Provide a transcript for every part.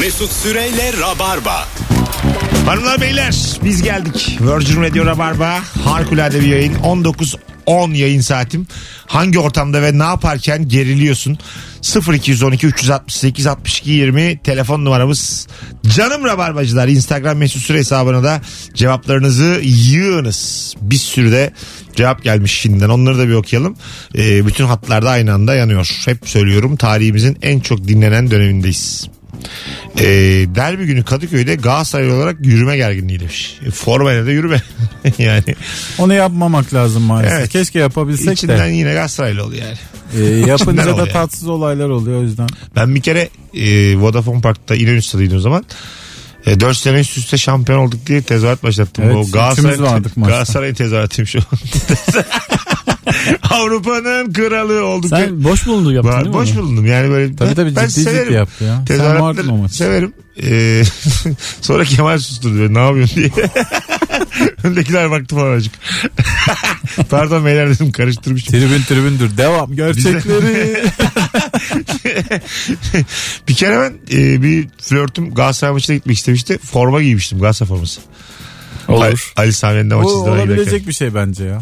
Mesut Süreyle Rabarba. Hanımlar beyler biz geldik. Virgin Radio Rabarba harikulade bir yayın. 19 10 yayın saatim. Hangi ortamda ve ne yaparken geriliyorsun? 0212 368 62 20 telefon numaramız. Canım Rabarbacılar Instagram mesut süre hesabına da cevaplarınızı yığınız. Bir sürü de cevap gelmiş şimdiden. Onları da bir okuyalım. Ee, bütün hatlarda aynı anda yanıyor. Hep söylüyorum tarihimizin en çok dinlenen dönemindeyiz. Ee, derbi günü Kadıköy'de Galatasaray olarak yürüme gerginliği demiş. E, formayla da yürüme. yani Onu yapmamak lazım maalesef. Evet. Keşke yapabilsek içinden de. yine Galatasaraylı oluyor yani. Ee, yapınca da oluyor. tatsız olaylar oluyor o yüzden. Ben bir kere e, Vodafone Park'ta İnönü Stadı'ydı o zaman. E, 4 sene üst üste şampiyon olduk diye tezahürat başlattım. Evet, o Galatasaray, üçümüz vardık maçta. Galatasaray tezahüratıyım şu an. Avrupa'nın kralı olduk. Sen boş bulundu yaptın değil mi? boş onu? bulundum yani böyle. Tabii ben, tabii ben ciddi ciddi severim. yaptı ya. Tezahüratları severim. Ee, sonra Kemal susturdu beni ne yapıyorsun diye. Öndekiler baktı falan azıcık. Pardon beyler dedim karıştırmışım. Tribün tribündür. Devam. Gerçekleri. bir kere ben e, bir flörtüm Galatasaray maçına gitmek istemişti. Forma giymiştim Galatasaray forması. Ali, Olur. Ali Sami'nin de Bu maç izlemeye giderken. olabilecek bir şey bence ya.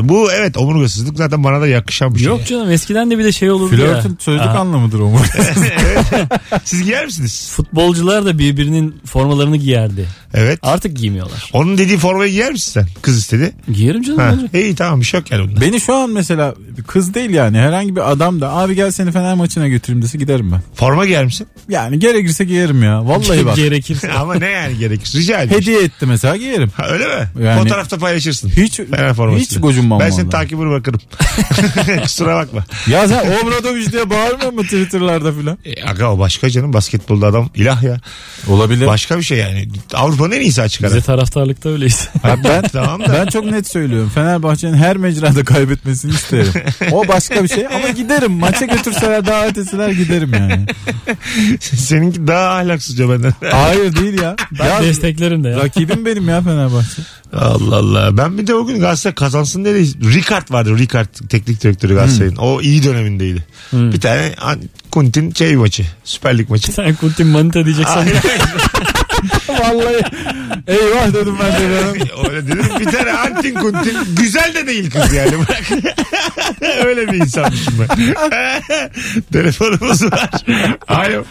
Bu evet omurgasızlık zaten bana da yakışan bir şey. Yok canım eskiden de bir de şey olurdu Flörtün ya. çocuk Aha. anlamıdır o. Siz giyer misiniz? Futbolcular da birbirinin formalarını giyerdi. Evet. Artık giymiyorlar. Onun dediği formayı giyer misin sen? Kız istedi. Giyerim canım. Ha. İyi tamam bir şey yok yani bunda. Beni şu an mesela kız değil yani herhangi bir adam da abi gel seni Fener maçına götüreyim dese giderim ben. Forma giyer misin? Yani gerekirse giyerim ya. Vallahi bak. Gerekirse. Ama ne yani gerekir? Rica ediyorum. Hediye etti mesela giyerim. Ha, öyle mi? Yani- Fotoğrafta paylaşırsın. Hiç Fener formasıyla. hiç gocunmam Ben senin vallahi. takibine bakarım. Kusura bakma. Ya sen Obradoviç diye bağırmıyor mu Twitter'larda filan? E, aga o başka canım basketbolda adam ilah ya. Olabilir. Başka bir şey yani. Avrupa'nın en iyisi açık ara. Bize taraftarlıkta öyleyiz. Bak ben Tamam da. ben çok net söylüyorum. Fenerbahçe'nin her mecrada kaybetmesini isterim. O başka bir şey ama giderim. Maça götürseler davet etseler giderim yani. Seninki daha ahlaksızca benden. Hayır değil ya. Ben ya desteklerim de ya. rakibim benim ya Fenerbahçe. Allah Allah. Ben bir de o gün Galatasaray kazansın diye de Ricard vardı. Ricard teknik direktörü Galatasaray'ın. O iyi dönemindeydi. Bir tane An- Kuntin şey maçı. Süper Lig maçı. Sen Kuntin Manita diyeceksen. Vallahi eyvah dedim ben de. ya. Öyle dedim. Bir tane Antin Kuntin. Güzel de değil kız yani. Bırak. Öyle bir insanmışım ben. Telefonumuz var. Alo.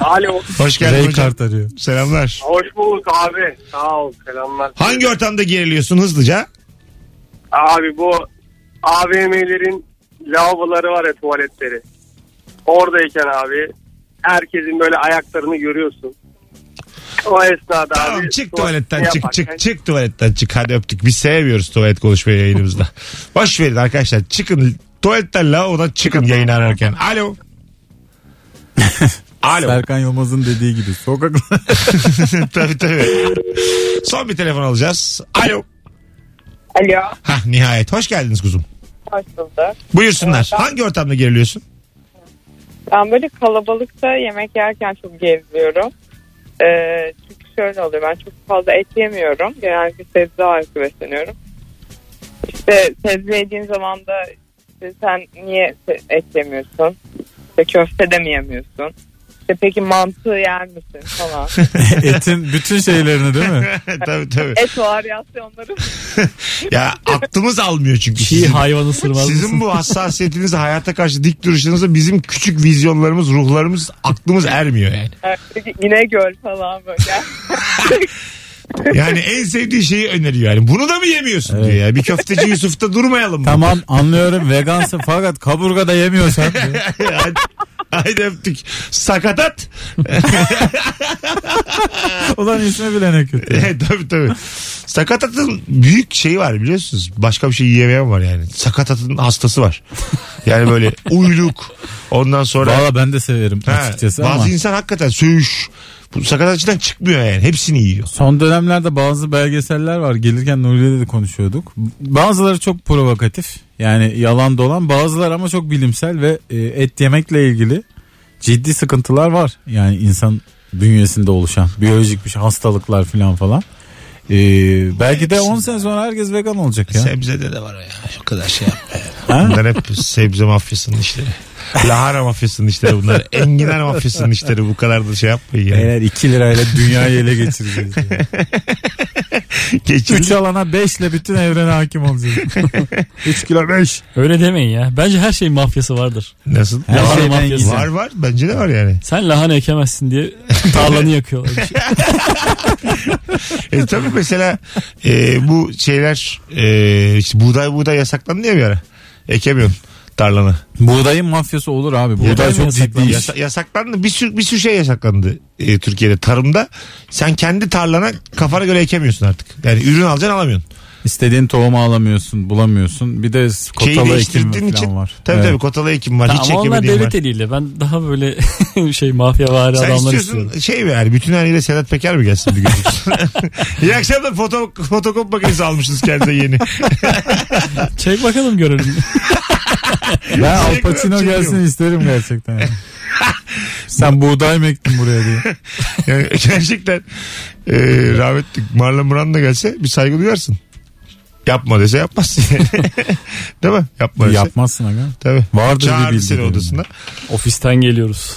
Alo. Hoş geldin Ray hocam. kart arıyor. Selamlar. Hoş bulduk abi. Sağ ol. Selamlar. Hangi ortamda geriliyorsun hızlıca? Abi bu AVM'lerin lavaboları var ya tuvaletleri. Oradayken abi herkesin böyle ayaklarını görüyorsun. O esnada Tamam abi. çık tuvaletten çık yaparken- çık çık tuvaletten çık hadi öptük. Biz sevmiyoruz tuvalet konuşmayı yayınımızda. Boş verin arkadaşlar çıkın tuvaletten lavabodan çıkın yayın ararken. Alo. Alo. Serkan Yılmaz'ın dediği gibi sokaklar. tabii tabii. Son bir telefon alacağız. Alo. Alo. Hah nihayet. Hoş geldiniz kuzum. Hoş bulduk. Buyursunlar. Hangi ortamda geriliyorsun? Ben böyle kalabalıkta yemek yerken çok geziyorum. Ee, çünkü şöyle oluyor. Ben çok fazla et yemiyorum. Genellikle sebze ağırlıklı besleniyorum. İşte sebze yediğin zaman da işte sen niye se- et yemiyorsun? İşte köfte de mi yemiyorsun? İşte peki mantı yer misin falan. Etin bütün şeylerini değil mi? tabii tabii. et varyasyonları. Ya aklımız almıyor çünkü. Çiğ Sizin, hayvanı sırmaz sizin bu hassasiyetiniz hayata karşı dik duruşunuzda bizim küçük vizyonlarımız, ruhlarımız, aklımız ermiyor yani. Peki İnegöl falan böyle. Yani en sevdiği şeyi öneriyor yani. Bunu da mı yemiyorsun diyor ya. Bir köfteci Yusuf'ta durmayalım mı? Tamam anlıyorum vegansın fakat kaburga da yemiyorsan. Hadi öptük. Sakatat. Ulan ismi bile ne kötü. Evet, tabii tabii. Sakatatın büyük şeyi var biliyorsunuz. Başka bir şey yiyemeyen var yani. Sakatatın hastası var. Yani böyle uyluk. Ondan sonra... Valla ben de severim Ha, açıkçası bazı ama. insan hakikaten söğüş. Bu sakatatçıdan çıkmıyor yani. Hepsini yiyor. Son dönemlerde bazı belgeseller var. Gelirken Nuri'yle de konuşuyorduk. Bazıları çok provokatif. Yani yalan dolan. Bazıları ama çok bilimsel ve e, et yemekle ilgili ciddi sıkıntılar var. Yani insan bünyesinde oluşan biyolojik bir şey, hastalıklar falan falan. E, belki de 10 sene sonra herkes vegan olacak ya. Sebzede de var o ya. O kadar şey yapma? Bunlar hep sebze mafyasının işleri. Lahana mafyasının işleri bunlar. Enginar mafyasının işleri bu kadar da şey yapmayın yani. Eğer 2 lirayla dünyayı ele geçireceğiz. Geçirin. 3 alana 5 ile bütün evrene hakim olacağız. 3 kilo 5. Öyle demeyin ya. Bence her şeyin mafyası vardır. Nasıl? Her Lahana şeyden mafyası. Var var. Bence de var yani. Sen lahana ekemezsin diye tarlanı yakıyorlar. E tabii mesela e, bu şeyler e, işte buğday buğday yasaklandı ya bir ara. Ekemiyorsun tarlanı. Buğdayın mafyası olur abi. Buğday mi çok ciddi iş. Yasa- yasaklandı. Bir sürü, bir sürü şey yasaklandı e, Türkiye'de. Tarımda sen kendi tarlana kafana göre ekemiyorsun artık. Yani ürün alacaksın alamıyorsun. İstediğin tohumu alamıyorsun, bulamıyorsun. Bir de kotalı ekim falan için var. tabii Evet. tabii kotalı ekim var. Hiç Ama onlar devlet var. eliyle. Ben daha böyle şey mafya Sen adamlar istiyorsun istiyorum. şey mi yani bütün haliyle Sedat Peker mi gelsin bir gün? İyi akşamlar foto, fotokop makinesi almışsınız kendinize yeni. Çek bakalım görelim. Ben Al Pacino gelsin isterim gerçekten. Sen buğday mı ektin buraya diye. Yani gerçekten e, rahmetli Marlon Brando gelse bir saygı duyarsın. Yapma dese yapmazsın. Değil mi? Yapma dese. Yapmazsın aga. Tabii. Vardır bir Çağırdı bildiğin. seni odasına. Ofisten geliyoruz.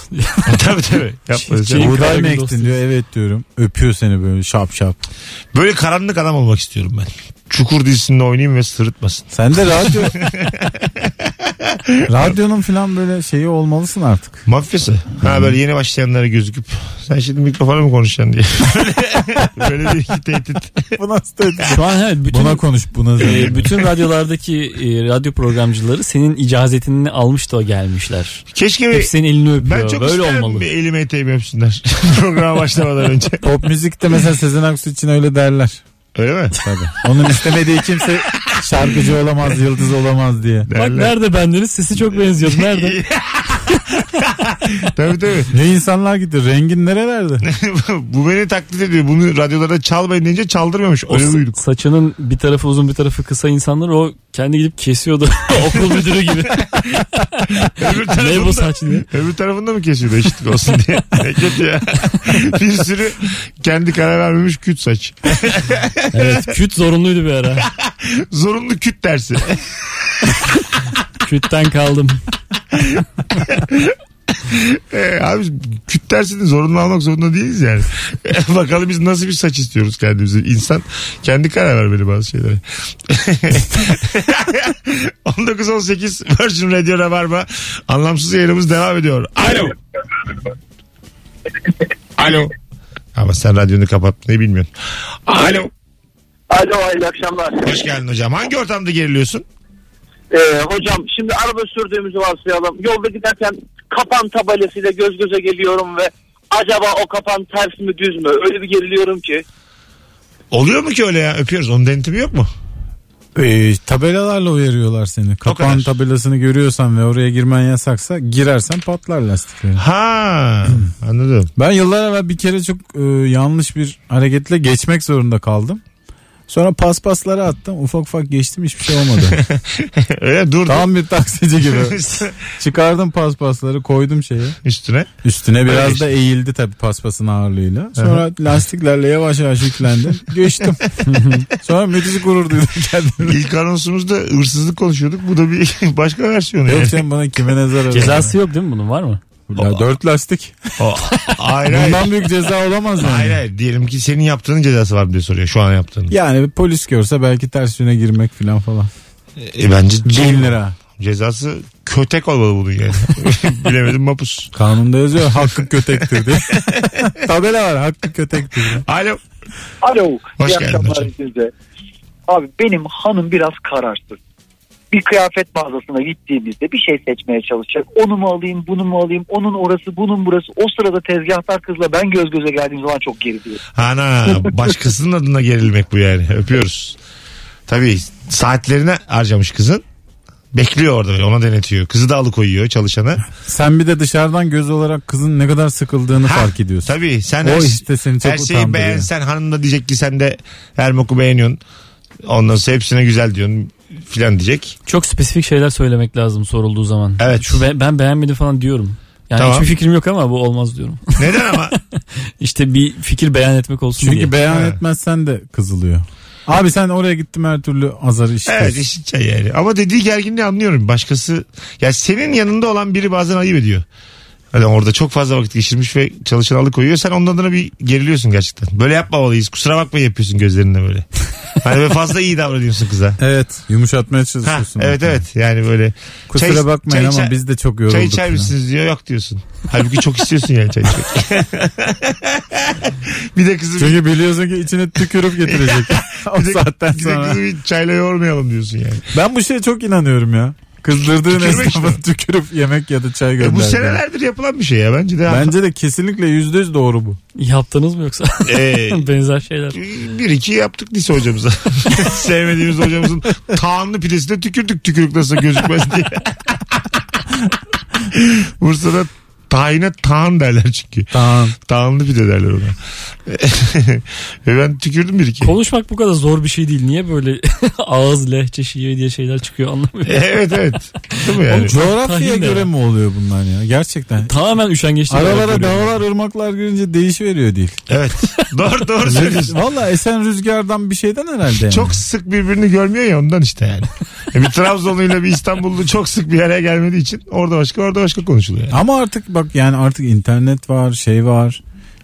tabii tabii. Yapma dese. Şey- Buğday mı Karagül ektin diyor. Evet diyorum. Öpüyor seni böyle şap şap. Böyle karanlık adam olmak istiyorum ben. Çukur dizisinde oynayayım ve sırıtmasın. Sen de radyo... Radyonun falan böyle şeyi olmalısın artık. Mafyası. Ha böyle yeni başlayanlara gözüküp sen şimdi mikrofona mı konuşacaksın diye. böyle bir iki tehdit. Bu nasıl dedi? Şu an evet bütün Buna konuş buna. e, bütün radyolardaki e, radyo programcıları senin icazetini almış da gelmişler. Keşke bir, Hep senin elini öpüyor. ben çok Böyle olmalı. bir elimi eteğimi öpsünler. Programa başlamadan önce. Pop müzikte mesela Sezen Aksu için öyle derler. Öyle mi? Tabii. Onun istemediği kimse şarkıcı olamaz, yıldız olamaz diye. Bak Derler. nerede bendeniz sesi çok benziyordu. Nerede? tabii tabii. Ne insanlar gitti. Rengin nerelerde? Bu beni taklit ediyor. Bunu radyolarda çalmayın deyince çaldırmamış. O Öyle duyduk. saçının bir tarafı uzun bir tarafı kısa insanlar o kendi gidip kesiyordu. Okul müdürü gibi. Öbür ne bu saç diye. öbür tarafında mı kesiyordu eşitlik olsun diye. Ne kötü ya. bir sürü kendi karar vermemiş küt saç. Evet küt zorunluydu bir ara. Zorunlu küt dersi. Kütten kaldım. Ee, abi küt dersini zorunlu almak zorunda değiliz yani. Bakalım biz nasıl bir saç istiyoruz kendimize. İnsan kendi karar vermeli bazı şeylere. 19-18 Virgin Radio Rabarba anlamsız yayınımız devam ediyor. Alo. Alo. Ama sen radyonu kapat ne bilmiyorsun. Alo. Alo iyi akşamlar. Hoş geldin hocam. Hangi ortamda geriliyorsun? Ee, hocam şimdi araba sürdüğümüzü varsayalım. Yolda giderken kapan tabelasıyla göz göze geliyorum ve acaba o kapan ters mi düz mü? Öyle bir geriliyorum ki. Oluyor mu ki öyle ya? Öpüyoruz. Onun denetimi yok mu? Ee, tabelalarla uyarıyorlar seni. Kapan kadar. tabelasını görüyorsan ve oraya girmen yasaksa girersen patlar lastikleri. Ha, anladım. Ben yıllar evvel bir kere çok e, yanlış bir hareketle geçmek zorunda kaldım. Sonra paspasları attım. Ufak ufak geçtim hiçbir şey olmadı. Öyle dur. Tam bir taksici gibi. Çıkardım paspasları koydum şeye. Üstüne. Üstüne biraz Öyle da eğildi tabii paspasın ağırlığıyla. Sonra lastiklerle yavaş yavaş yüklendim. Geçtim. Sonra müthiş gurur duydum kendime. İlk anonsumuzda hırsızlık konuşuyorduk. Bu da bir başka versiyonu. Yok yani. sen bana kime ne zarar Cezası yok değil mi bunun var mı? Ya dört lastik. O, hayır hayır. Bundan büyük ceza olamaz yani. Hayır hayır. Diyelim ki senin yaptığının cezası var mı diye soruyor. Şu an yaptığını. Yani bir polis görse belki ters yöne girmek falan falan. E, bence Bin lira. Cezası kötek olmalı bunun yani. Bilemedim mapus. Kanunda yazıyor hakkı kötektir diye. Tabela var hakkı kötektir diye. Alo. Alo. Hoş iyi geldin hocam. hepinize. Abi benim hanım biraz kararsız. Bir kıyafet mağazasına gittiğimizde bir şey seçmeye çalışacak. Onu mu alayım, bunu mu alayım, onun orası, bunun burası. O sırada tezgahtar kızla ben göz göze geldiğim zaman çok geriliyorum. Ana başkasının adına gerilmek bu yani. Öpüyoruz. Tabii saatlerini harcamış kızın. Bekliyor orada böyle ona denetiyor. Kızı da alıkoyuyor çalışanı. Sen bir de dışarıdan göz olarak kızın ne kadar sıkıldığını Ha, fark ediyorsun. Tabii sen O her, işte seni çok her şeyi beğensen hanım da diyecek ki sen de her moku beğeniyorsun. Ondan sonra hepsine güzel diyorsun filan diyecek. Çok spesifik şeyler söylemek lazım sorulduğu zaman. Evet. Şu ben, ben beğenmedim falan diyorum. Yani Tamam. hiçbir fikrim yok ama bu olmaz diyorum. Neden ama? işte bir fikir beyan etmek olsun Çünkü diye. beyan Ha. etmezsen de kızılıyor. Abi sen oraya gittim her türlü azarı işte. Evet çay yani. Ama dediği gerginliği anlıyorum. Başkası ya senin yanında olan biri bazen ayıp ediyor. Hani orada çok fazla vakit geçirmiş ve çalışan alıkoyuyor. Sen onun adına bir geriliyorsun gerçekten. Böyle yapmamalıyız. Kusura bakma yapıyorsun gözlerinde böyle. hani böyle fazla iyi davranıyorsun kıza. Evet yumuşatmaya Ha, çalışıyorsun. evet evet yani böyle Kusura Çay- bakmayın çay ama içer- biz de çok yorulduk. çay içer falan. misiniz diyor yok diyorsun. Halbuki çok istiyorsun yani çay içmek. bir de kızı bir, Çünkü biliyorsun ki içine tükürüp getirecek. o bir de, saatten bir de sonra. kızı bir çayla yormayalım diyorsun yani. Ben bu şeye çok inanıyorum ya. Kızdırdığın Tükürmek işte. tükürüp yemek ya da çay E, gönderdi. bu senelerdir yapılan bir şey ya bence de. Bence de kesinlikle yüzde yüz doğru bu. Yaptınız mı yoksa? Ee, Benzer şeyler. bir iki yaptık lise hocamıza. Sevmediğimiz hocamızın tağanlı pidesine tükürdük tükürük nasıl gözükmez diye. Bursa'da tayine tağın derler çünkü. Tamam. Tağınlı pide derler ona. Ve ben tükürdüm bir iki. Konuşmak bu kadar zor bir şey değil. Niye böyle ağız, lehçe, şive diye şeyler çıkıyor anlamıyorum. evet evet. Değil mi yani? Coğrafyaya Tahin de göre var. mi oluyor bunlar ya? Gerçekten. Tamamen üşengeçlik. Aralara dağlar, ırmaklar girince değişiveriyor değil. Evet. Doğru doğru söylüyorsun. Valla esen rüzgardan bir şeyden herhalde yani. Çok sık birbirini görmüyor ya ondan işte yani. E bir Trabzonluyla bir İstanbullu çok sık bir araya gelmediği için orada başka orada başka konuşuluyor. Yani. Ama artık bak yani artık internet var, şey var.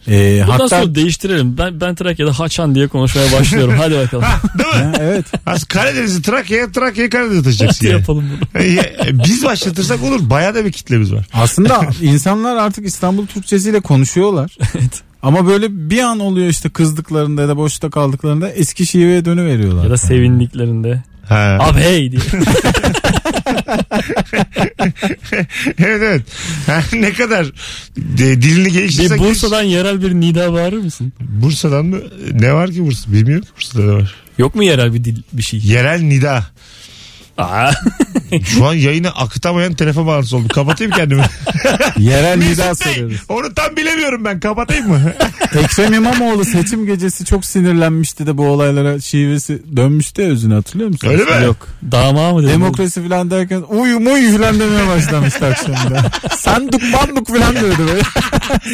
Ee, Bundan hatta sonra değiştirelim. Ben, ben Trakya'da Haçan diye konuşmaya başlıyorum. Hadi bakalım. Ha, değil mi? Ha, evet. Az Karadeniz'i Trakya'ya, Trakya'yı Karadeniz'e taşıyacaksın yani. yapalım bunu. E, e, Biz başlatırsak olur. Bayağı da bir kitlemiz var. Aslında insanlar artık İstanbul Türkçesiyle konuşuyorlar. Evet. Ama böyle bir an oluyor işte kızdıklarında ya da boşta kaldıklarında eski şiveye dönüveriyorlar. Ya da sevindiklerinde. Ha. Abi hey diye. evet evet. Ha, ne kadar de, dilini Bir geliştirsek. Bursa'dan yerel bir nida bağırır mısın? Bursa'dan mı? Ne var ki Bursa? Bilmiyorum ki Bursa'da ne var. Yok mu yerel bir dil bir şey? Yerel nida. Aa. Şu an yayını akıtamayan telefon bağlantısı oldu. Kapatayım kendimi. Yerel nida soruyoruz. Onu tam bilemiyorum ben. Kapatayım mı? Ekrem İmamoğlu seçim gecesi çok sinirlenmişti de bu olaylara şivesi dönmüştü ya özünü hatırlıyor musun? Öyle mi? Yok. Dama mı? Demokrasi falan derken uyu muyu falan demeye başlamıştı akşamda. Sandık manduk falan diyordu böyle.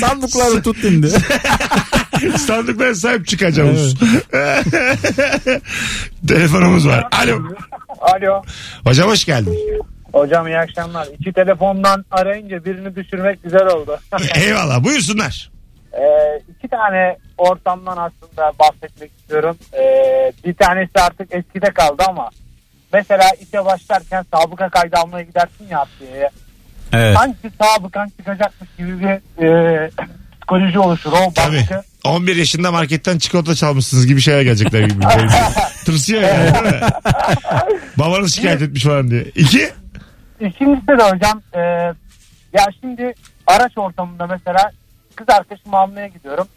Sandıkları tut indi. Sandıklara sahip çıkacağız. Telefonumuz var. Alo. Alo. Hocam hoş geldin. Hocam iyi akşamlar. İki telefondan arayınca birini düşürmek güzel oldu. Eyvallah buyursunlar. ee, iki tane ortamdan aslında bahsetmek istiyorum. Ee, bir tanesi artık eskide kaldı ama mesela işe başlarken sabıka kaydı almaya gidersin ya adliyeye. Evet. Sanki sabıkan çıkacakmış gibi bir e, psikoloji oluşur. O Tabii. baskı. 11 yaşında marketten çikolata çalmışsınız gibi şeye gelecekler gibi. Böyle Tırsıyor yani değil mi? Babanız şikayet etmiş falan diye. İki. İkincisi de hocam e, ya şimdi araç ortamında mesela kız arkadaşımı almaya gidiyorum.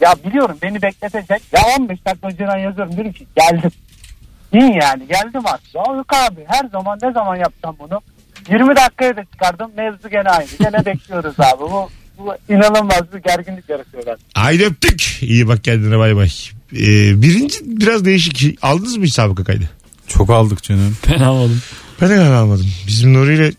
Ya biliyorum beni bekletecek. Ya 15 dakika önceden yazıyorum. Diyorum ki geldim. İyi yani geldim artık. Ya yok abi her zaman ne zaman yapsam bunu. 20 dakikaya da çıkardım. Mevzu gene aynı. Gene bekliyoruz abi. Bu inanılmaz bir gerginlik yaratıyor ben. Haydi öptük. İyi bak kendine bay bay. Ee, birinci biraz değişik. Aldınız mı hiç sabıka kaydı? Çok aldık canım. Ben almadım. Ben de galiba almadım. Bizim Nuri ile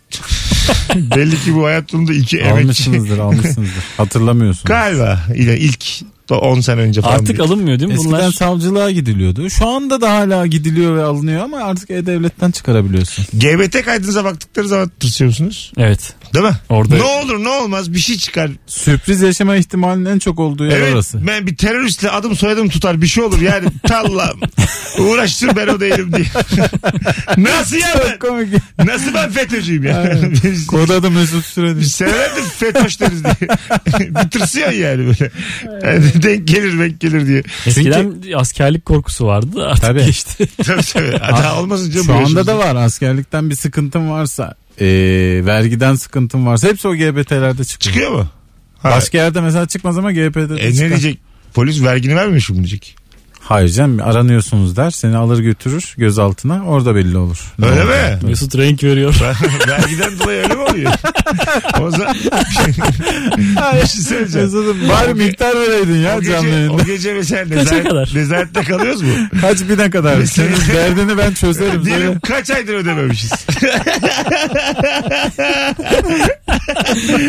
belli ki bu hayat yolunda iki emekçi. Almışsınızdır almışsınızdır. Hatırlamıyorsunuz. Galiba ile ilk 10 sene önce falan. Artık diye. alınmıyor değil mi Eskiden bunlar? savcılığa gidiliyordu. Şu anda da hala gidiliyor ve alınıyor ama artık E-Devlet'ten çıkarabiliyorsun. GBT kaydınıza baktıkları zaman tırsıyor musunuz? Evet. Değil mi? Orada- Ne olur ne olmaz bir şey çıkar. Sürpriz yaşama ihtimalinin en çok olduğu yer Evet orası. ben bir teröristle adım soyadım tutar bir şey olur yani tallam uğraştır ben o değilim diye. Nasıl ya ben? Komik. Nasıl ben FETÖ'cüyüm ya? Biz, Kod adı Mesut Süre biz senelerdir FETÖ'ş deriz diye. bir yani böyle. Yani denk gelir denk gelir diye. Eskiden askerlik korkusu vardı artık Tabii. geçti. Tabii tabii. Hata olmasın Şu anda da var askerlikten bir sıkıntın varsa e, vergiden sıkıntın varsa hepsi o GBT'lerde çıkıyor. Çıkıyor mu? Ha. Başka yerde mesela çıkmaz ama GBT'de de E ne çıkar. diyecek? Polis vergini vermemiş mi diyecek? Hayır canım aranıyorsunuz der seni alır götürür gözaltına orada belli olur. Ne Öyle olacak? mi? Mesut renk veriyor. Vergiden dolayı öyle mi oluyor? o zaman bir şey söyleyeceğim. Mesut'um bari miktar vereydin ya O canlı gece, yayında. o gece mesela nezaret, kadar? nezarette kalıyoruz mu? Kaç bine kadar? Mesela- Senin derdini ben çözerim. Diyelim kaç aydır ödememişiz.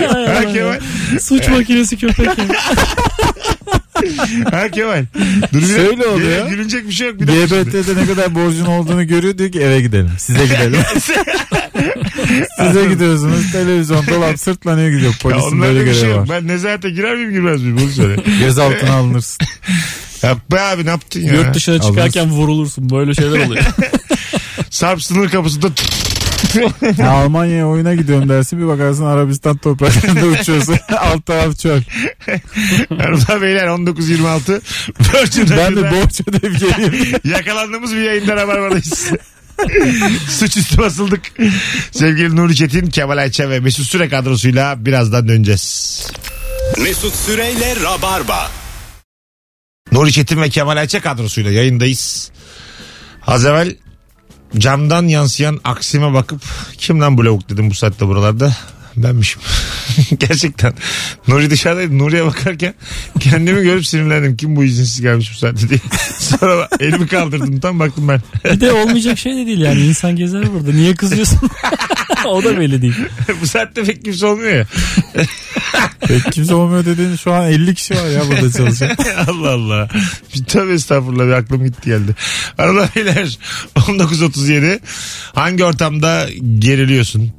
ha? Suç makinesi köpek. Ha Kemal. Dur bir Şöyle dakika. oluyor. Gülünecek bir şey yok. Bir dakika şimdi. GBT'de ne kadar borcun olduğunu görüyor diyor ki eve gidelim. Size gidelim. Size gidiyorsunuz. Televizyon dolap sırtlanıyor gidiyor. Ya Polisin onlarda böyle bir şey görevi yok. var. Ben nezarete girer miyim girmez miyim bunu söyle. Gözaltına alınırsın. ya be abi ne yaptın ya? Yurt dışına çıkarken vurulursun. Böyle şeyler oluyor. Sarp sınır kapısında Ya Almanya'ya oyuna gidiyorum dersin bir bakarsın Arabistan topraklarında uçuyorsun. Alt taraf çöl. Hanımlar beyler 19.26 Virgin Ben de borç ödeyip geleyim. yakalandığımız bir yayında Rabarba'dayız. Suçüstü basıldık. Sevgili Nuri Çetin, Kemal Ayça ve Mesut Süre kadrosuyla birazdan döneceğiz. Mesut Süreyle Rabarba. Nuri Çetin ve Kemal Ayça kadrosuyla yayındayız. Az evvel camdan yansıyan aksime bakıp kim lan bu lavuk dedim bu saatte buralarda. Benmişim. Gerçekten. Nuri dışarıdaydı. Nuri'ye bakarken kendimi görüp sinirlendim. Kim bu izinsiz gelmiş bu saatte diye. Sonra elimi kaldırdım tam baktım ben. Bir de olmayacak şey de değil yani. İnsan gezer burada. Niye kızıyorsun? o da belli değil. bu saatte pek kimse olmuyor ya. Pek kimse olmuyor dediğin şu an 50 kişi var ya burada çalışan. Allah Allah. Bir tövbe estağfurullah bir aklım gitti geldi. Arada beyler 19.37 hangi ortamda geriliyorsun?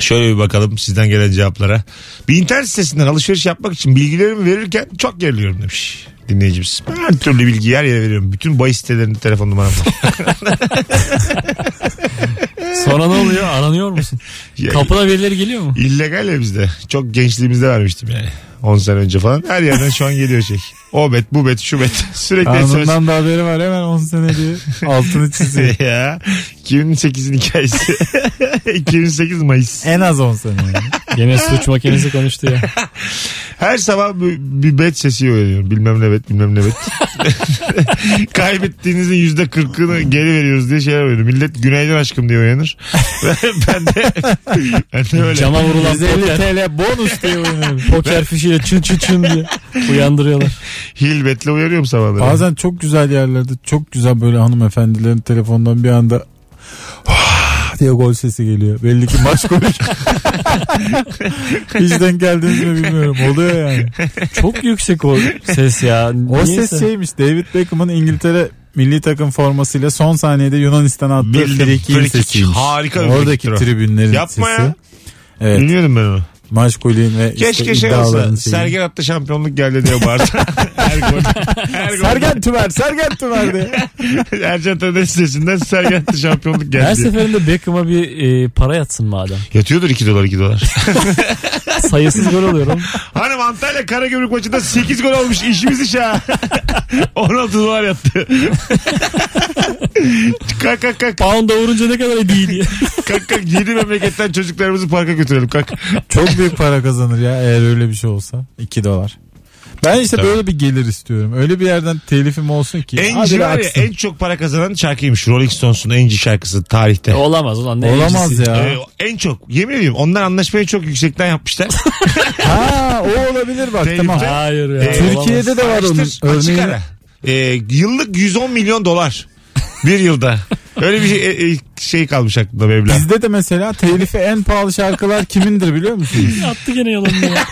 Şöyle bir bakalım sizden gelen cevaplara. Bir internet sitesinden alışveriş yapmak için bilgilerimi verirken çok geriliyorum demiş dinleyicimiz. Ben her türlü bilgiyi her yere veriyorum. Bütün bahis sitelerinde telefon numaram var. Sonra ne oluyor? Aranıyor musun? Ya- Kapına birileri geliyor mu? İllegal ya bizde. Çok gençliğimizde vermiştim yani. 10 sene önce falan. Her yerden şu an geliyor şey. O bet, bu bet, şu bet. Sürekli SMS. Anından da haberi var hemen 10 sene diye altını çiziyor. ya 2008'in hikayesi. 2008 Mayıs. En az 10 sene yani. Gene suç makinesi konuştu ya. Her sabah bir, bir bet sesi uyanıyorum. Bilmem ne bet, bilmem ne bet. Kaybettiğinizin yüzde kırkını geri veriyoruz diye şeyler oluyor. Millet günaydın aşkım diye uyanır. ben de ben de öyle. Cama vurulan 150 poker, TL bonus diye oynuyorum. poker fişiyle çın çın çın diye uyandırıyorlar. Hil betle uyanıyorum sabahları. Bazen çok güzel yerlerde çok güzel böyle hanımefendilerin telefondan bir anda diye gol sesi geliyor. Belli ki maç konuş. Hiç denk geldiniz mi bilmiyorum. Oluyor yani. Çok yüksek o ses ya. O Niyeyse. ses şeymiş. David Beckham'ın İngiltere milli takım formasıyla son saniyede Yunanistan'a attığı Bildim. frikiğin Frikik. sesiymiş. Harika bir Oradaki tribünlerin Yapma sesi. ya. Evet. Bilmiyordum ben onu. Maç golün ve Keşke işte şey olsa. şeyi. Sergen attı şampiyonluk geldi diye bağırsa. her gol. Her gol. Sergen Tümer, Sergen Tümer diye. Ercan Taner sitesinden Sergen attı şampiyonluk Her geldi. diye. seferinde Beckham'a bir e, para yatsın madem. Yatıyordur 2 dolar 2 dolar. Sayısız gol alıyorum. Hanım Antalya Karagümrük maçında 8 gol olmuş işimiz iş ha. 16 dolar yattı. Kalk kalk kalk. Pound'a vurunca ne kadar iyi diye. Kalk kalk. 7 memleketten çocuklarımızı parka götürelim kalk. Çok büyük para kazanır ya eğer öyle bir şey olsa. 2 dolar. Ben işte Tabii. böyle bir gelir istiyorum. Öyle bir yerden telifim olsun ki. Enci var ya en çok para kazanan şarkıymış. Rolling Stones'un Enci şarkısı tarihte. Olamaz ulan. Ne Olamaz elcisi. ya. Ee, en çok yemin ediyorum onlar anlaşmayı çok yüksekten yapmışlar. ha o olabilir bak Telifte- tamam. Hayır ya. Ee, Türkiye'de de var onun Araştır, açık örneği. ara. Ee, yıllık 110 milyon dolar. Bir yılda. Öyle bir şey, e, e, şey kalmış aklımda meblağ. Bizde de mesela telifi en pahalı şarkılar kimindir biliyor musunuz? Attı gene yalanını ya.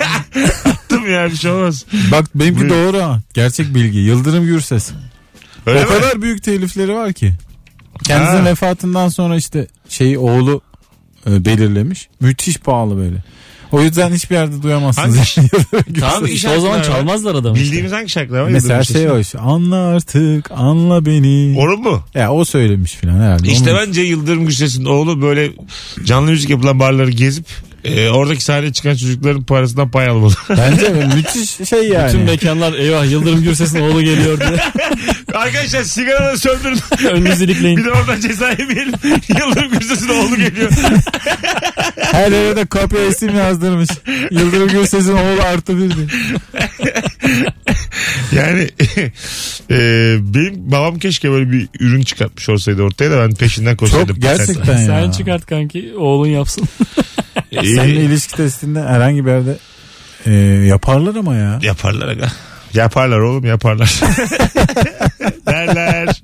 Attım ya bir şey olmaz. Bak benimki Buyur. doğru ha. Gerçek bilgi. Yıldırım Gürses. Öyle o mi? kadar büyük telifleri var ki. Kendisinin Ha. vefatından sonra işte şeyi oğlu e, belirlemiş. Müthiş pahalı böyle. O yüzden hiçbir yerde duyamazsınız. Hangi-. Hangi İşte o zaman çalmazlar adamı. işte. Bildiğimiz hangi şarkılar var? Mesela şey o işte. Anla artık anla beni. Onun mu? Ya o söylemiş filan herhalde. İşte Onun- bence Yıldırım Gürses'in oğlu böyle canlı müzik yapılan barları gezip e, oradaki sahneye çıkan çocukların parasından pay almalı. Bence müthiş şey yani. Bütün mekanlar eyvah Yıldırım Gürses'in oğlu geliyor diye. Arkadaşlar sigaraları söndürün. Önünüzü dikleyin. bir de oradan ceza yemeyelim. Yıldırım Gürses'in oğlu geliyor. Her yere de kapıya isim yazdırmış. Yıldırım Gürses'in oğlu artı bir diye. Yani e, benim babam keşke böyle bir ürün çıkartmış olsaydı ortaya da ben peşinden koşsaydım. Çok gerçekten ya. Sen çıkart kanki oğlun yapsın. E, Seninle ilişki testinde herhangi bir yerde e, yaparlar ama ya. Yaparlar aga. Yaparlar oğlum yaparlar. derler.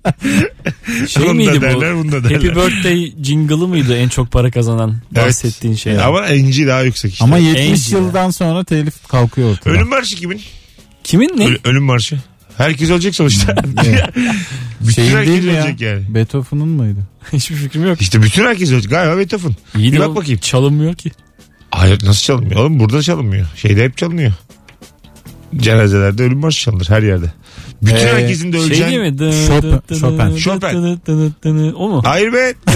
Şey Bunu da miydi bu? derler, bunu da derler. Happy Birthday jingle'ı mıydı en çok para kazanan Evet. bahsettiğin şey? Ama enci daha yüksek işte. Ama 70 Angel yıldan sonra telif kalkıyor ortadan. Ölüm marşı kimin? Kimin ne? Öl- ölüm marşı. Herkes ölecek sonuçta. bütün Şeyin herkes ya? ölecek yani. Beethoven'ın mıydı? Hiçbir fikrim yok. İşte bütün herkes ölecek. Galiba Beethoven. İyi Bir bak bakayım. Çalınmıyor ki. Hayır nasıl çalınmıyor oğlum? Burada çalınmıyor. Şeyde hep çalınıyor. Cenazelerde ölüm marşı çalınır her yerde. Bütün Ee, herkesin de Şey öleceğin... değil mi? Dı- Chopin- Chopin. Chopin. dı- dı- dı- dı- dı- O mu? Hayır be.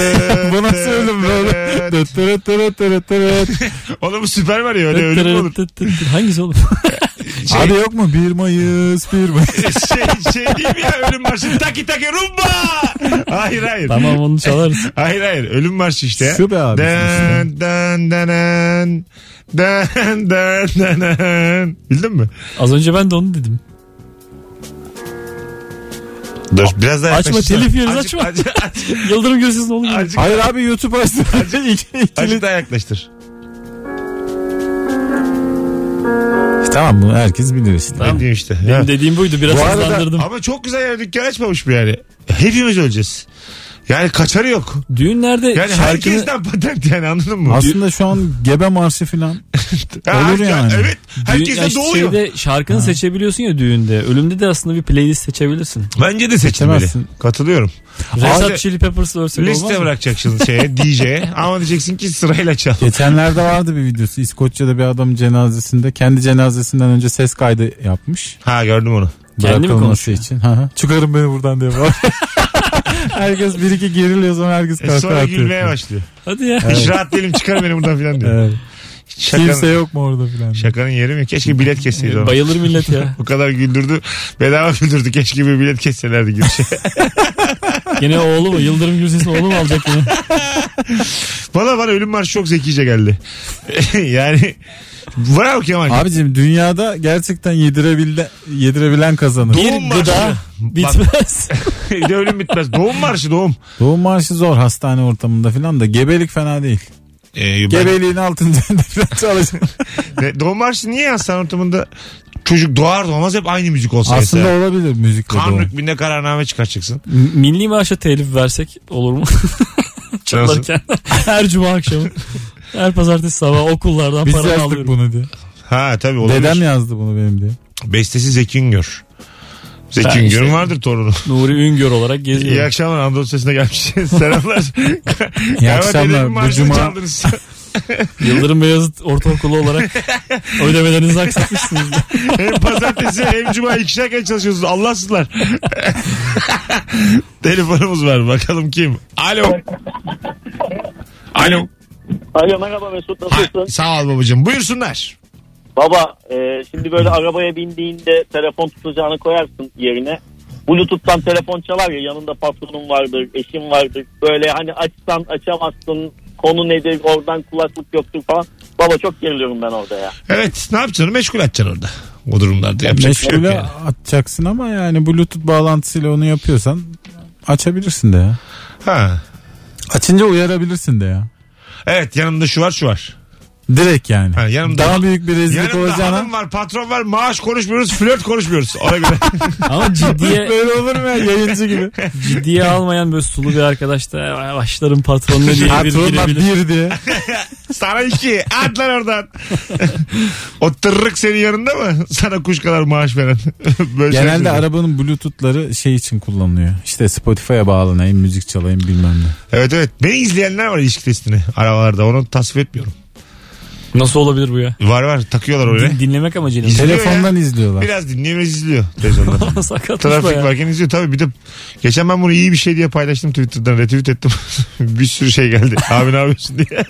Bu nasıl ölüm böyle? Oğlum bu süper var ya öyle ölüm olur. Hangisi oğlum? Şey, Abi yok mu 1 Mayıs 1 Mayıs. şey, şey değil mi ya ölüm marşı? Taki taki rumba. Hayır hayır. tamam onu çalarız. Hayır hayır ölüm marşı işte. Şu be abi. Den den den den den den den. Bildin mi? Az önce ben de onu dedim. Dur biraz daha Açma, telif yeriz, açma. azıcık- azıcık- Yıldırım ne olur? Hayır abi YouTube açtı. İki- Azıcık daha yaklaştır. Tamam bunu herkes bilir işte. Ne diyeyim işte. Ya. Benim dediğim buydu. Biraz Bu arada- hızlandırdım. Ama çok güzel yer dükkan açmamış bu yani. Hepimiz öleceğiz. Yani kaçarı yok. Düğünlerde Yani şarkını herkesten patent yani anladın mı? Aslında şu an gebe marşı filan. Ha, olur ya, yani. Evet. Herkes düğün- de doğuyor. Şeyde şarkını seçebiliyorsun ya düğünde. Ölümde de aslında bir playlist seçebilirsin. Bence de seçilmeli. Seçemezsin. Katılıyorum. Red Hot Chili Peppers versek olmaz Liste mı? bırakacaksın şeye DJ'ye ama diyeceksin ki sırayla çal. Geçenlerde vardı bir videosu. İskoçya'da bir adamın cenazesinde kendi cenazesinden önce ses kaydı yapmış. Ha gördüm onu. Kendi mi Bırakılması konuşuyor? için. Hı hı. Çıkarın beni buradan diye. herkes bir iki geriliyor sonra herkes E kahkaha sonra atıyor. gülmeye başlıyor. Hadi ya. Hiç rahat değilim çıkar beni buradan filan diyor. Evet. Şakanın, Kimse yok mu orada filan. şakanın yeri mi? Keşke bilet kesseydi ona. Bayılır millet ya. Bu kadar güldürdü. Bedava güldürdü. Keşke bir bilet kesselerdi girişe. Gene oğlu mu? Yıldırım Gürses'in oğlu mu alacak yine? bana bana ölüm marşı çok zekice geldi. yani bravo Kemal. Abicim dünyada gerçekten yedirebilen, yedirebilen kazanır. Doğum Bir marşı. gıda bitmez. bir de ölüm bitmez. Doğum marşı doğum. Doğum marşı zor hastane ortamında filan da gebelik fena değil. Ee, ben- Gebeliğin altında filan çalışır. Ne, doğum marşı niye hastane ortamında çocuk doğar doğmaz hep aynı müzik olsa Aslında mesela. olabilir müzikle Kan doğum. hükmünde kararname çıkartacaksın. M- Milli maaşa telif versek olur mu? Çalarken. Her cuma akşamı. Her pazartesi sabah okullardan Biz para yazdık alıyorum. bunu diye. Ha tabii olabilir. Dedem yazdı bunu benim diye. Bestesi Zeki Üngör. Zeki Ben Üngör'ün işte- vardır torunu. Nuri Üngör olarak İyi geziyorum. akşamlar Anadolu Sesi'ne gelmiş. Selamlar. İyi akşamlar. Bu cuma çaldınız. Yıldırım Beyazıt Ortaokulu olarak ödemelerinizi aksatmışsınız. hem pazartesi hem cuma ikişer kez çalışıyorsunuz. Allahsızlar. Telefonumuz var. Bakalım kim? Alo. Alo. Alo merhaba Mesut Ha, nasılsın? sağ ol babacığım. Buyursunlar. Baba e, şimdi böyle arabaya bindiğinde telefon tutacağını koyarsın yerine. Bluetooth'tan telefon çalar ya yanında patronun vardır, eşin vardır. Böyle hani açsan açamazsın, konu nedir, oradan kulaklık yoktur falan. Baba çok geriliyorum ben orada ya. Evet ne yapacaksın? Meşgul edeceksin orada. O durumlarda yapacak bir şey yok meşgule yani. atacaksın ama yani bluetooth bağlantısıyla onu yapıyorsan açabilirsin de ya. Ha. Açınca uyarabilirsin de ya. Evet yanımda şu var şu var. Direkt yani. Ha, yanımda- Daha büyük bir rezillik Yanımda olacağına. hanım var, patron var, maaş konuşmuyoruz, flört konuşmuyoruz. Ona göre. Ama ciddiye Böyle olur mu ya yayıncı gibi? ciddiye almayan böyle sulu bir arkadaş da başlarım patronuna diye bir Patronla girebilir. bir diye. Sana iki. At lan oradan. o tırrık senin yanında mı? Sana kuş kadar maaş veren. Böyle şeyler Genelde arabanın bluetoothları şey için kullanılıyor. İşte Spotify'a bağlanayım, müzik çalayım bilmem ne. Evet evet. Beni izleyenler var ilişki testini arabalarda. Onu tasvip etmiyorum. Nasıl olabilir bu ya? Var var takıyorlar oraya. Din- dinlemek amacıyla. mı? İzliyor Telefondan izliyorlar. Biraz dinliyor izliyor televizyonda. Sakatmış Trafik baya. varken izliyor tabii bir de geçen ben bunu iyi bir şey diye paylaştım Twitter'dan retweet ettim. bir sürü şey geldi. Abi ne yapıyorsun diye.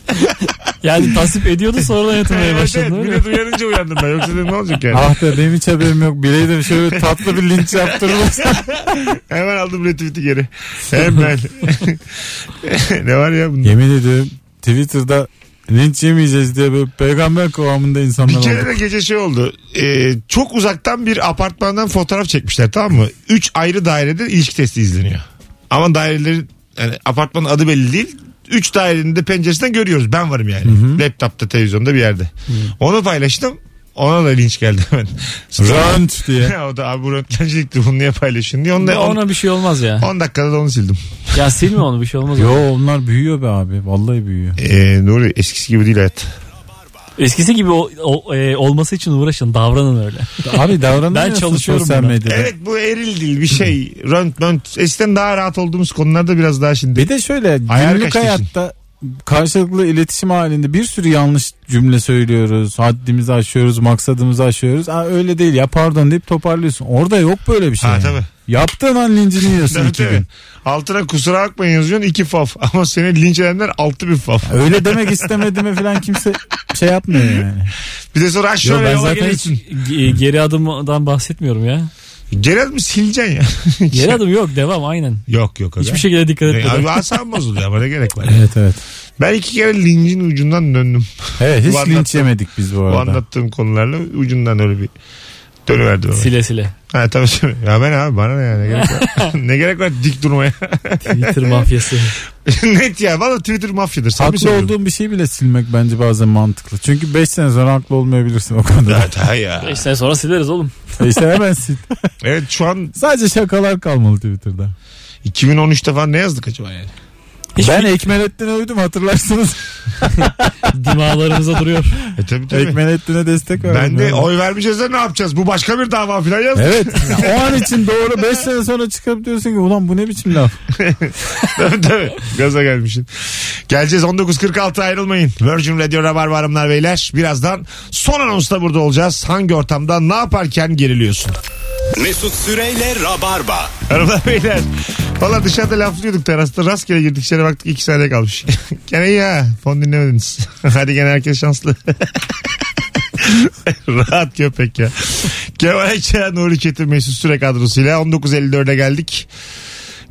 Yani tasvip ediyordu sonradan yatırmaya evet, başladı. evet, öyle mi? millet uyanınca uyandım ben. Yoksa dedim ne olacak yani. Ah be benim hiç haberim yok. Bileydim şöyle tatlı bir linç yaptırırsa. Hemen aldım retweet'i geri. Hemen. ne var ya bunda? Yemin ediyorum Twitter'da linç yemeyeceğiz diye böyle peygamber kıvamında insanlar Bir kere oldu. de gece şey oldu. Ee, çok uzaktan bir apartmandan fotoğraf çekmişler tamam mı? Üç ayrı dairede ilişki testi izleniyor. Ama dairelerin yani apartmanın adı belli değil. Üç dairenin de penceresinden görüyoruz. Ben varım yani. Laptopta, televizyonda bir yerde. Onu paylaştım. Ona da linç geldi hemen. Rönt diye. o da abi bu röntgencilikti bunu niye paylaşın diye. Onu da, Ya on, Ona bir şey olmaz ya. 10 dakikada da onu sildim. Ya silme onu bir şey olmaz. Yo onlar büyüyor be abi. Vallahi büyüyor. Ee, Nuri eskisi gibi değil hayat. Eskisi gibi o- o- e, olması için uğraşın davranın öyle. Abi davranıyorsun Ben çalışıyorum sosyal buna. medyada. Evet bu eril değil bir şey. Rönt mönt. Eskiden daha rahat olduğumuz konularda biraz daha şimdi. Bir de şöyle Ayar günlük kaçtı hayatta karşılıklı iletişim halinde bir sürü yanlış cümle söylüyoruz. Haddimizi aşıyoruz, maksadımızı aşıyoruz. Aa, öyle değil ya pardon deyip toparlıyorsun. Orada yok böyle bir şey. Ha, yani. tabii. Yaptığın an lincini yiyorsun iki gün. Altına kusura bakmayın yazıyorsun iki faf. Ama seni linç edenler altı bir faf. Öyle demek istemediğime falan kimse şey yapmıyor yani. Bir de sonra ben yola gelirsin. ge- geri adımdan bahsetmiyorum ya. Geri adım sileceksin ya. Geri adım yok devam aynen. Yok yok. Hiçbir şekilde dikkat Ne, etmedim. Abi asam bozuluyor ama ne gerek var. Evet evet. Ben iki kere lincin ucundan döndüm. Evet Bu hiç anlattığım- linç yemedik biz bu Bu arada. anlattığım konularla ucundan öyle bir dönüverdi bana. Sile sile. Ha tabii tabii. Ya ben abi bana ne ya ne gerek var? ne gerek var dik durmaya? Twitter mafyası. Net ya valla Twitter mafyadır. Sen Haklı olduğun bir şey bile silmek bence bazen mantıklı. Çünkü 5 sene sonra haklı olmayabilirsin o konuda. Evet ha ya. 5 sene sonra sileriz oğlum. işte hemen sil. Evet şu an Sadece şakalar kalmalı Twitter'da. 2013'te falan ne yazdık acaba yani? Ben Ekmelettin'e uydum hatırlarsınız. Dimağlarımıza duruyor. E tabii tabii. Ekmelettin'e destek verdim. Ben de yani. oy vermeyeceğiz de ne yapacağız? Bu başka bir dava falan yazdık. Evet. Ya o an için doğru 5 sene sonra çıkıp diyorsun ki ulan bu ne biçim laf. tabii tabii. Gaza gelmişsin. Geleceğiz 19.46 ayrılmayın. Virgin Radio Rabarba Hanımlar Beyler. Birazdan son anonsta burada olacağız. Hangi ortamda ne yaparken geriliyorsun? Mesut Süreyle Rabarba. Hanımlar Beyler. Valla dışarıda laflıyorduk terasta. Rastgele girdik içeri baktık 2 saniye kalmış. gene iyi ha. Fon dinlemediniz. Hadi gene herkes şanslı. Rahat köpek ya. Kemal Ayça, Nuri Çetin Mesut Süre kadrosuyla 19.54'e geldik.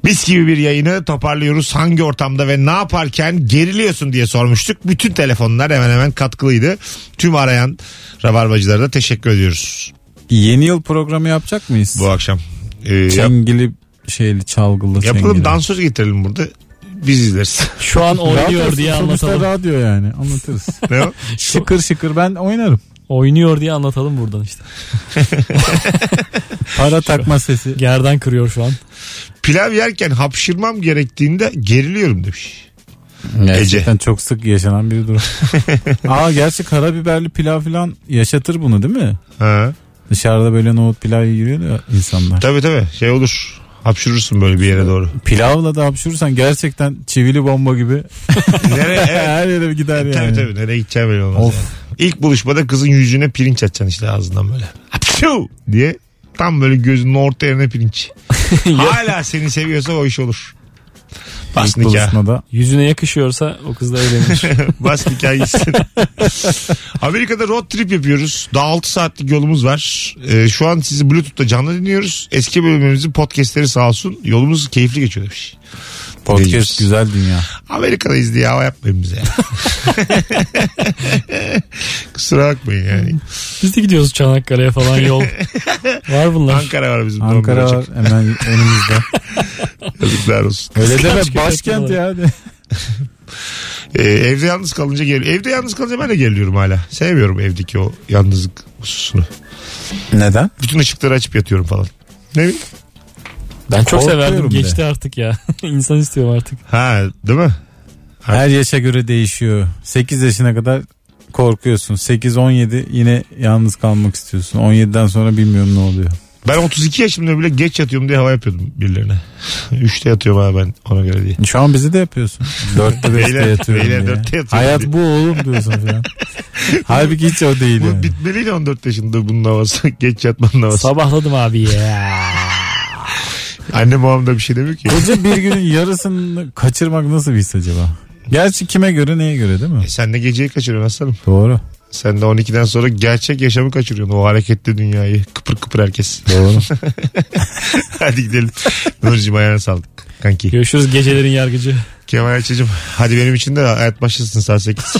Biz gibi bir yayını toparlıyoruz. Hangi ortamda ve ne yaparken geriliyorsun diye sormuştuk. Bütün telefonlar hemen hemen katkılıydı. Tüm arayan rabarbacılara da teşekkür ediyoruz Yeni yıl programı yapacak mıyız? bu akşam. Ee, yap- Çengili şeyli çalgılı yapalım dansöz getirelim burada. Biz izleriz. Şu an oynuyor diye sonuçta anlatalım. radyo yani anlatırız. ne o? şıkır şıkır ben oynarım. Oynuyor diye anlatalım buradan işte. Para takma sesi. Gerdan kırıyor şu an. Pilav yerken hapşırmam gerektiğinde geriliyorum demiş. Gerçekten çok sık yaşanan bir durum. Aa gerçi karabiberli pilav falan yaşatır bunu değil mi? Ha. Dışarıda böyle nohut pilav yiyor ya insanlar. Tabii tabii şey olur. Hapşırırsın böyle bir yere doğru. Pilavla da hapşurursan gerçekten çivili bomba gibi Nereye? Evet. her yere gider yani. Tabii tabii nereye gideceğim belli olmaz. Of. yani. İlk buluşmada kızın yüzüne pirinç atacaksın işte ağzından böyle. Hapşu diye tam böyle gözünün orta yerine pirinç. Hala seni seviyorsa o iş olur. Bas İlk nikah. Yüzüne yakışıyorsa o kız da evlenir. Bas nikah gitsin. Amerika'da road trip yapıyoruz. Daha 6 saatlik yolumuz var. Ee, şu an sizi Bluetooth'ta canlı dinliyoruz. Eski bölümlerimizin podcastleri sağ olsun. Yolumuz keyifli geçiyor demiş. Podcast Dinleyicimiz. güzel dünya. Amerika'dayız diye hava yapmayın bize. Kusura bakmayın yani. Biz de gidiyoruz Çanakkale'ye falan yol. Var bunlar. Ankara var bizim. Ankara var hemen önümüzde. Yazıklar olsun. Öyle deme başkent ya. Ee, evde yalnız kalınca gel. Evde yalnız kalınca ben de geriliyorum hala. Sevmiyorum evdeki o yalnızlık hususunu. Neden? Bütün ışıkları açıp yatıyorum falan. Ne bileyim. Ben çok Korkuyorum severdim. de. Geçti artık ya. İnsan istiyorum artık. Ha değil mi? Her yaşa göre değişiyor. 8 yaşına kadar korkuyorsun. 8-17 yine yalnız kalmak istiyorsun. 17'den sonra bilmiyorum ne oluyor. Ben 32 yaşımda bile geç yatıyorum diye hava yapıyordum birilerine. 3'te yatıyorum ha ben ona göre diye. Şu an bizi de yapıyorsun. 4'te 5'te Beyler- yatıyorum beyler diye. dörtte yatıyorum Hayat diye. bu oğlum diyorsun falan. Halbuki hiç o değil Bu yani. bitmeliydi 14 yaşında bunun havası. geç yatmanın havası. Sabahladım abi ya. Annem babam da bir şey demiyor ki. Koca bir günün yarısını kaçırmak nasıl bir his acaba? Gerçi kime göre neye göre değil mi? E sen de geceyi kaçırıyorsun aslanım. Doğru. Sen de 12'den sonra gerçek yaşamı kaçırıyorsun. O hareketli dünyayı. Kıpır kıpır herkes. Doğru. Hadi gidelim. Nurcuğum ayağına sağlık. Kanki. Görüşürüz gecelerin yargıcı. Kemal Ayça'cığım hadi benim için de hayat başlasın saat 8.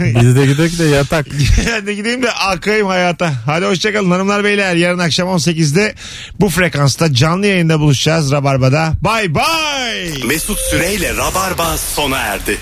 Biz de gidelim de yatak. ben de gideyim de akayım hayata. Hadi hoşçakalın hanımlar beyler. Yarın akşam 18'de bu frekansta canlı yayında buluşacağız Rabarba'da. Bay bay. Mesut Süreyle Rabarba sona erdi.